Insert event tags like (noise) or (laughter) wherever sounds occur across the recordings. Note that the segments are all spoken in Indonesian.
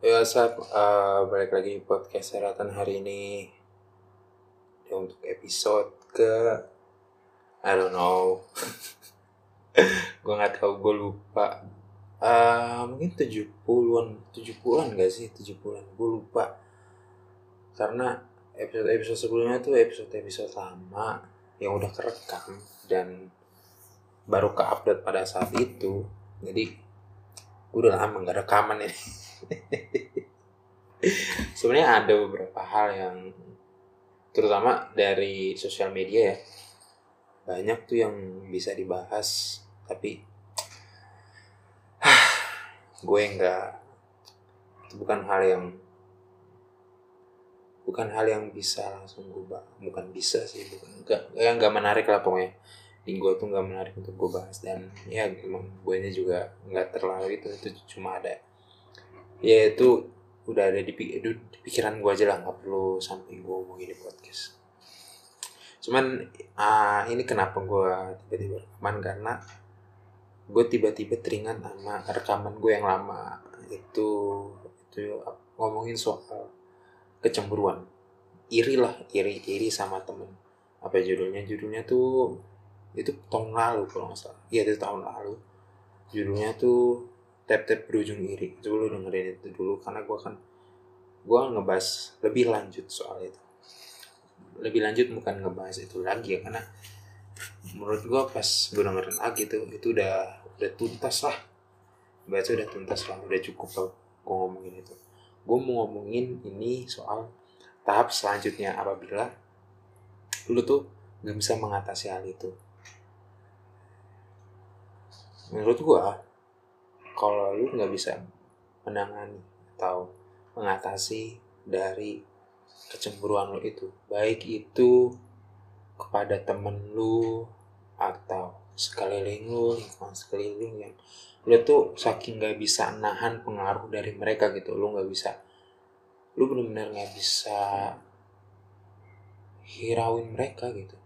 Ya, saat uh, balik lagi di podcast Seratan hari ini. Ya, untuk episode ke I don't know. (laughs) Gue nggak tahu gue lupa. Uh, mungkin 70-an 70-an gak sih? 70-an gue lupa. Karena episode-episode sebelumnya tuh episode-episode lama yang udah kerekam dan baru ke update pada saat itu. Jadi gue udah lama gak rekaman ini (laughs) (laughs) sebenarnya ada beberapa hal yang terutama dari sosial media ya. Banyak tuh yang bisa dibahas tapi (sighs) gue nggak itu bukan hal yang bukan hal yang bisa langsung gue bahas bukan bisa sih bukan enggak ya nggak menarik lah pokoknya. Di gue tuh nggak menarik untuk gue bahas dan ya gue nya juga nggak terlalu itu itu cuma ada ya itu udah ada di, di, pikiran gue aja lah nggak perlu sampai gue ngomongin di podcast. Cuman uh, ini kenapa gue tiba-tiba rekaman? Karena gue tiba-tiba teringat sama rekaman gue yang lama. Itu itu ngomongin soal kecemburuan. Iri lah iri iri sama temen. Apa judulnya? Judulnya tuh itu tahun lalu kalau nggak salah. Iya itu tahun lalu. Judulnya tuh tap-tap berujung iri. Coba lu dengerin itu dulu karena gue kan gue ngebahas lebih lanjut soal itu. Lebih lanjut bukan ngebahas itu lagi ya karena menurut gue pas gue dengerin lagi tuh itu udah udah tuntas lah. Baca udah tuntas lah udah cukup lah gue ngomongin itu. Gue mau ngomongin ini soal tahap selanjutnya. Apabila lu tuh gak bisa mengatasi hal itu. Menurut gue kalau lu nggak bisa menangani atau mengatasi dari kecemburuan lu itu baik itu kepada temen lu atau sekeliling lu lingkungan sekeliling yang lu tuh saking nggak bisa nahan pengaruh dari mereka gitu lu nggak bisa lu benar-benar nggak bisa hirauin mereka gitu.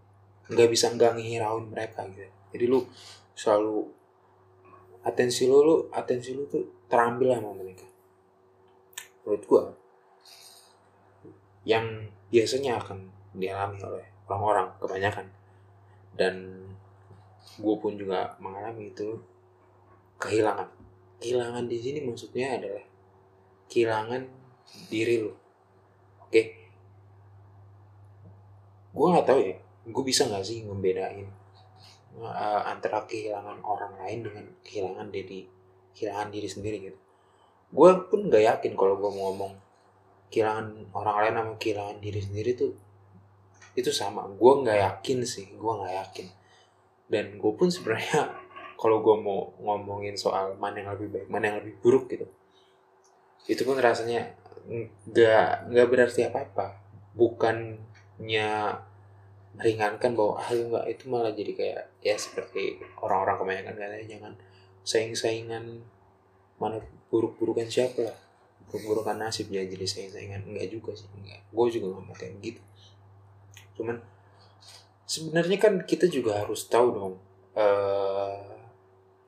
Nggak bisa nggak ngehirauin mereka gitu. Jadi lu selalu atensi lu, lu atensi lu tuh terambil sama mereka. Menurut gua yang biasanya akan dialami oleh orang-orang kebanyakan. Dan gue pun juga mengalami itu kehilangan. Kehilangan di sini maksudnya adalah kehilangan diri lu. Oke? Gue nggak tahu ya gue bisa nggak sih ngebedain uh, antara kehilangan orang lain dengan kehilangan diri kehilangan diri sendiri gitu. Gue pun nggak yakin kalau gue mau ngomong kehilangan orang lain sama kehilangan diri sendiri tuh itu sama. Gue nggak yakin sih gue nggak yakin. Dan gue pun sebenarnya (laughs) kalau gue mau ngomongin soal mana yang lebih baik mana yang lebih buruk gitu itu pun rasanya nggak nggak berarti apa apa bukannya meringankan bahwa ah enggak itu malah jadi kayak ya seperti orang-orang kebanyakan katanya jangan saing-saingan mana buruk-burukan siapa lah. Buruk-burukan nasib ya jadi saing-saingan. Enggak juga sih enggak. Gue juga nggak mau kayak gitu. Cuman sebenarnya kan kita juga harus tahu dong uh,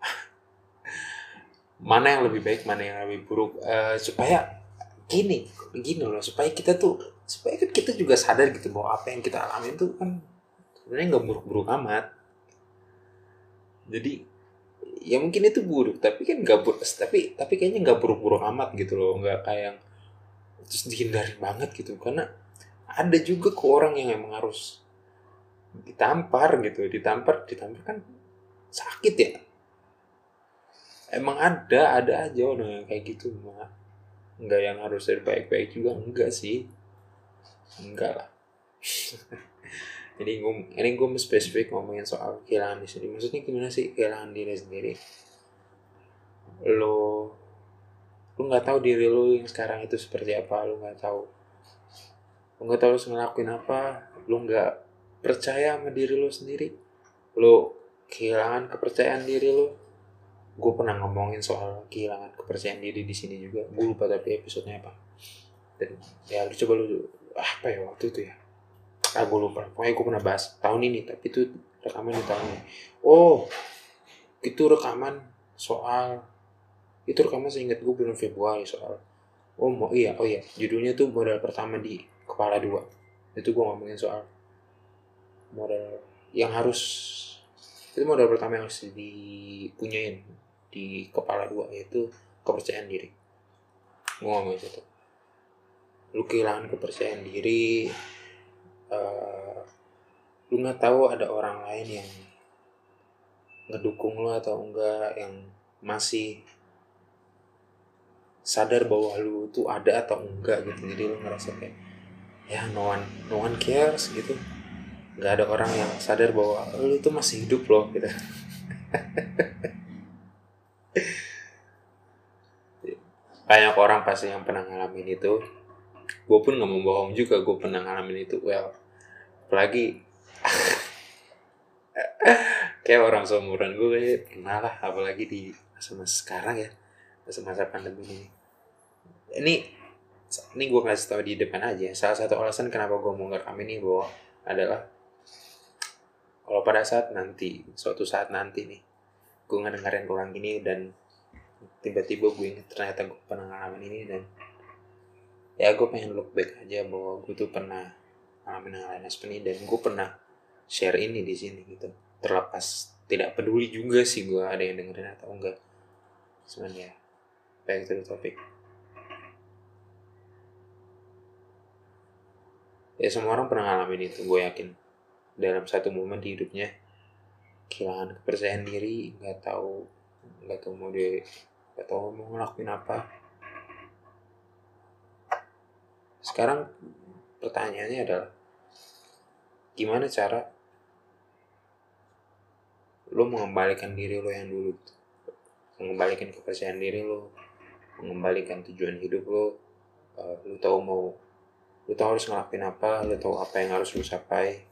(laughs) mana yang lebih baik mana yang lebih buruk uh, supaya gini gini loh supaya kita tuh supaya kan kita juga sadar gitu bahwa apa yang kita alami itu kan sebenarnya nggak buruk-buruk amat. Jadi ya mungkin itu buruk tapi kan nggak buruk tapi tapi kayaknya nggak buruk-buruk amat gitu loh nggak kayak yang terus dihindari banget gitu. Karena ada juga ke orang yang emang harus ditampar gitu ditampar ditampar kan sakit ya. Emang ada ada aja orang yang kayak gitu mah nggak yang harus dari baik-baik juga enggak sih. Enggak lah. Jadi (laughs) gue ini gue spesifik ngomongin soal kehilangan diri sendiri. Maksudnya gimana sih kehilangan diri sendiri? Lo lo nggak tahu diri lo yang sekarang itu seperti apa lo nggak tahu. Lo nggak tahu harus ngelakuin apa lo nggak percaya sama diri lo sendiri. Lo kehilangan kepercayaan diri lo gue pernah ngomongin soal kehilangan kepercayaan diri di sini juga. Gue lupa tapi episodenya apa. Dan ya lu coba lu apa ya waktu itu ya? Ah gue lupa. Pokoknya gue pernah bahas tahun ini tapi itu rekaman di tahun ini. Oh itu rekaman soal itu rekaman saya ingat gue bulan Februari soal oh mau iya oh iya. Judulnya tuh modal pertama di kepala dua. Itu gue ngomongin soal modal yang harus itu modal pertama yang harus dipunyain di kepala dua yaitu kepercayaan diri. Gue ngomongin itu lu kehilangan kepercayaan diri uh, lu nggak tahu ada orang lain yang ngedukung lu atau enggak yang masih sadar bahwa lu tuh ada atau enggak gitu. Jadi lu ngerasa kayak ya no one no one cares gitu. Nggak ada orang yang sadar bahwa lu tuh masih hidup loh gitu (laughs) banyak orang pasti yang pernah ngalamin itu. Gue pun nggak mau bohong juga gue pernah ngalamin itu. Well apalagi (laughs) kayak orang seumuran gue kayak pernah lah apalagi di masa-masa sekarang ya masa-masa pandemi ini. Ini ini gue kasih tau di depan aja salah satu alasan kenapa gue mau ngerekam ini bahwa adalah kalau pada saat nanti suatu saat nanti nih gue ngedengerin orang ini dan tiba-tiba gue inget ternyata gue pernah ngalamin ini dan ya gue pengen look back aja bahwa gue tuh pernah ngalamin hal lain seperti ini dan gue pernah share ini di sini gitu. Terlepas tidak peduli juga sih gue ada yang dengerin atau enggak. Sebenarnya back to the topic. Ya semua orang pernah ngalamin itu gue yakin. Dalam satu momen di hidupnya kehilangan kepercayaan diri nggak tahu nggak tahu mau dia nggak tahu mau ngelakuin apa. Sekarang pertanyaannya adalah gimana cara lo mengembalikan diri lo yang dulu mengembalikan kepercayaan diri lo mengembalikan tujuan hidup lo uh, lo tahu mau lu tahu harus ngelakuin apa lu tahu apa yang harus lu capai.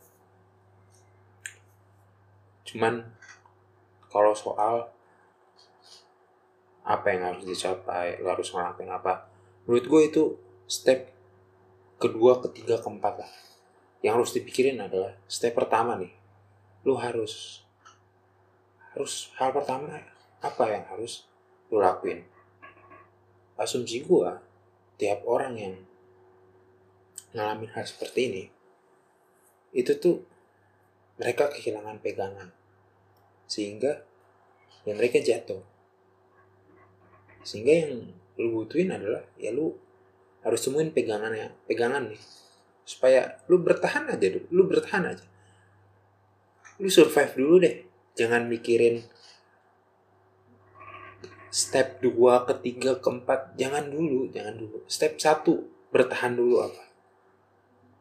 Cuman kalau soal apa yang harus dicapai lu harus ngelakuin apa. Menurut gue itu step kedua ketiga keempat lah. Yang harus dipikirin adalah step pertama nih. Lu harus harus hal pertama apa yang harus lu lakuin? Asumsi gue tiap orang yang ngalamin hal seperti ini itu tuh mereka kehilangan pegangan. Sehingga ya mereka jatuh sehingga yang lu butuhin adalah ya lu harus temuin pegangannya pegangan nih. Supaya lu bertahan aja dulu lu bertahan aja. Lu survive dulu deh. Jangan mikirin step 2, ketiga, keempat. Jangan dulu, jangan dulu. Step 1 bertahan dulu apa?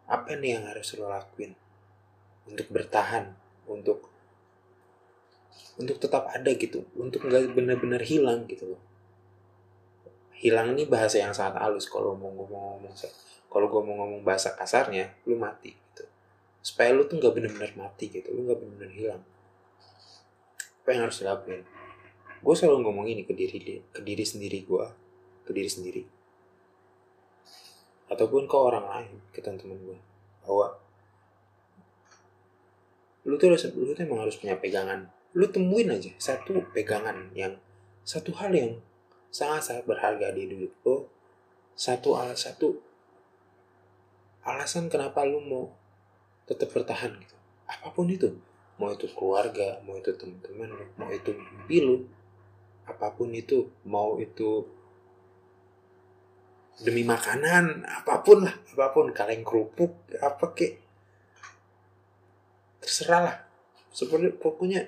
apa nih yang harus lo lakuin? Untuk bertahan untuk untuk tetap ada gitu. Untuk nggak benar-benar hilang gitu loh hilang ini bahasa yang sangat halus. Kalau mau ngomong-ngomong kalau gue mau ngomong bahasa kasarnya lu mati gitu. Supaya lu tuh nggak benar-benar mati gitu lu nggak benar-benar hilang. Apa yang harus dilakuin? Gue selalu ngomong ini ke diri ke diri sendiri gue ke diri sendiri. Ataupun ke orang lain ke teman-teman gue bahwa lu tuh lu tuh emang harus punya pegangan. Lu temuin aja satu pegangan yang satu hal yang sangat-sangat berharga di hidup lo satu alas satu alasan kenapa lu mau tetap bertahan gitu. Apa pun itu mau itu keluarga mau itu teman-teman mau itu mimpi apa pun itu mau itu demi makanan apa pun lah apa pun kaleng kerupuk apa kek terserah lah. Seperti pokoknya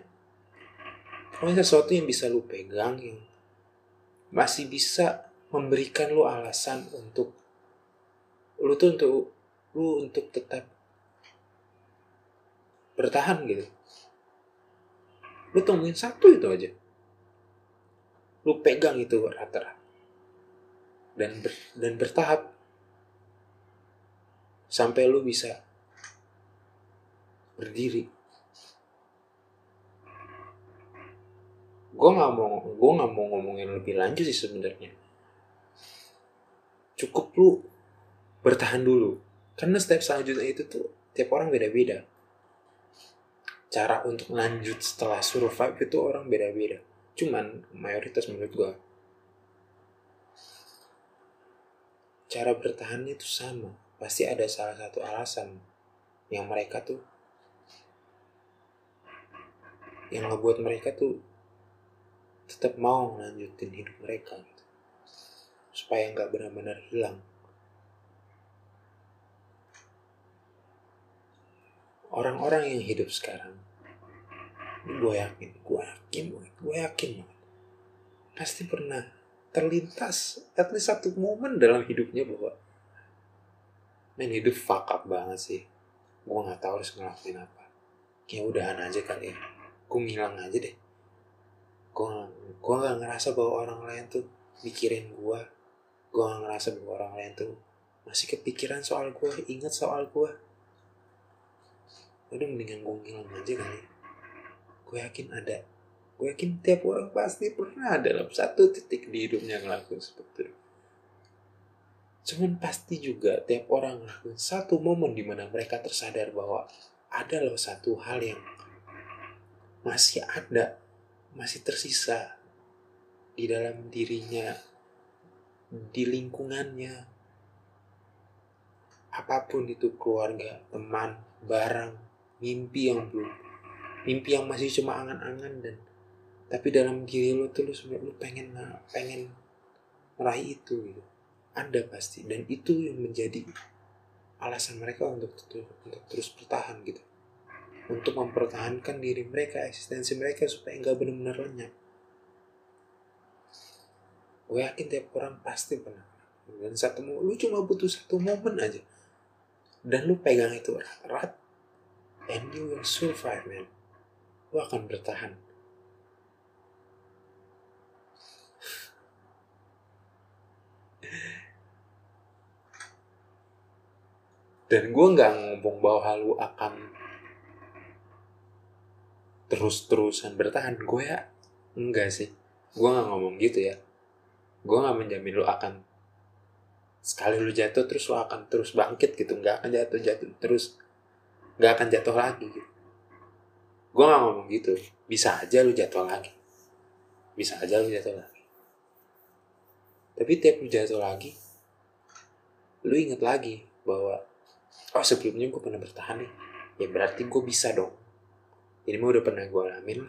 pokoknya sesuatu yang bisa lu pegang yang masih bisa memberikan lu alasan untuk lu tuh untuk lu untuk tetap bertahan gitu. Lu temuin satu itu aja. Lu pegang itu rata-rata. Dan ber, dan bertahap. Sampai lu bisa berdiri gue nggak mau gue nggak mau ngomongin lebih lanjut sih sebenarnya. Cukup lu bertahan dulu. Karena step selanjutnya itu tuh tiap orang beda-beda. Cara untuk lanjut setelah survive itu orang beda-beda. Cuman mayoritas menurut gue cara bertahannya itu sama. Pasti ada salah satu alasan yang mereka tuh yang ngebuat mereka tuh tetap mau lanjutin hidup mereka gitu. Supaya nggak benar-benar hilang. Orang-orang yang hidup sekarang gue yakin gue yakin gue yakin banget pasti pernah terlintas at least satu momen dalam hidupnya bahwa main hidup fuck up banget sih. Gue nggak tahu harus ngelakuin apa. Kayak udahan aja kali ya. Gue ngilang aja deh gue gue nggak ngerasa bahwa orang lain tuh mikirin gue gue nggak ngerasa bahwa orang lain tuh masih kepikiran soal gue ingat soal gue udah mendingan gue ngilang aja kali. Gue yakin ada gue yakin tiap orang pasti pernah dalam satu titik di hidupnya ngelakuin seperti itu. Cuman pasti juga tiap orang ngelakuin satu momen di mana mereka tersadar bahwa ada loh satu hal yang masih ada masih tersisa di dalam dirinya di lingkungannya. Apa pun itu keluarga teman barang mimpi yang belum mimpi yang masih cuma angan-angan dan tapi dalam diri lo tuh lo sebenarnya lo pengen pengen meraih itu gitu. Ada pasti dan itu yang menjadi alasan mereka untuk untuk terus bertahan gitu untuk mempertahankan diri mereka eksistensi mereka supaya nggak benar-benar lenyap. Gue yakin tiap orang pasti pernah. Dan satu lu cuma butuh satu momen aja. Dan lu pegang itu erat and you will survive man. Lu akan bertahan. Dan gue nggak ngomong bahwa lu akan terus-terusan bertahan gue ya enggak sih. Gue nggak ngomong gitu ya. Gue nggak menjamin lu akan sekali lu jatuh terus lu akan terus bangkit gitu. Nggak akan jatuh jatuh terus. Nggak akan jatuh lagi gitu. Gue nggak ngomong gitu. Bisa aja lu jatuh lagi. Bisa aja lu jatuh lagi. Tapi tiap lu jatuh lagi lu inget lagi bahwa oh sebelumnya gue pernah bertahan nih. Ya berarti gue bisa dong ini mah udah pernah gue alamin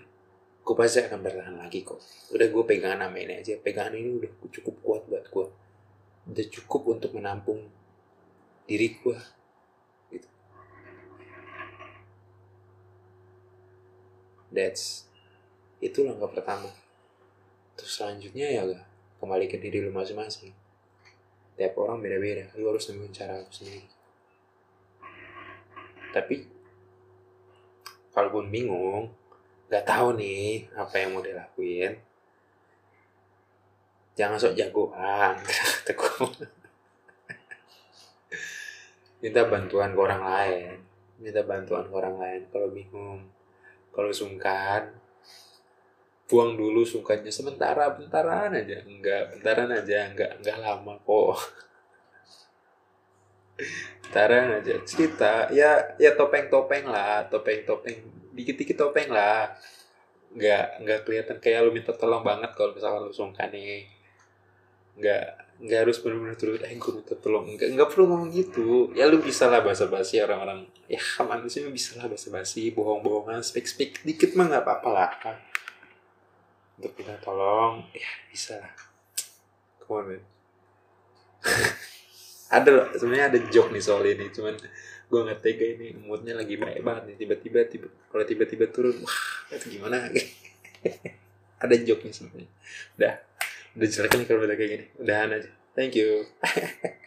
gue pasti akan bertahan lagi kok. Udah gue pegangan nama ini aja. Pegangan ini udah cukup kuat buat gue udah cukup untuk menampung diri gue gitu. That's itu langkah pertama. Terus selanjutnya ya kembali ke diri lu masing-masing. Tiap orang beda-beda. Lu harus nemuin cara lu sendiri. Tapi kalaupun bingung nggak tahu nih apa yang mau dilakuin. Jangan sok jagoan (laughs) minta bantuan ke orang lain minta bantuan ke orang lain kalau bingung kalau sungkan. Buang dulu sungkannya sementara bentaran aja. Enggak bentaran aja enggak enggak lama kok Taran aja. Cerita ya ya topeng-topeng lah topeng-topeng dikit-dikit topeng lah. Nggak nggak kelihatan kayak lu minta tolong banget kalau misalkan lu sungkan nih. Nggak nggak harus benar-benar terus eh gue minta tolong. Nggak nggak perlu ngomong gitu. Ya lu bisa lah bahasa basi orang-orang. Ya manusia bisa lah bahasa basi bohong-bohongan speak speak dikit mah nggak apa-apa lah. Untuk minta tolong ya bisa lah. Come on man (laughs) ada loh sebenarnya ada joke nih soal ini cuman gue nggak tega ini moodnya lagi baik banget nih tiba-tiba tiba kalau tiba-tiba turun wah itu gimana? (laughs) Ada joke nih sebenarnya. Udah udah jelek nih kalau udah kayak gini udahan aja. Thank you (laughs)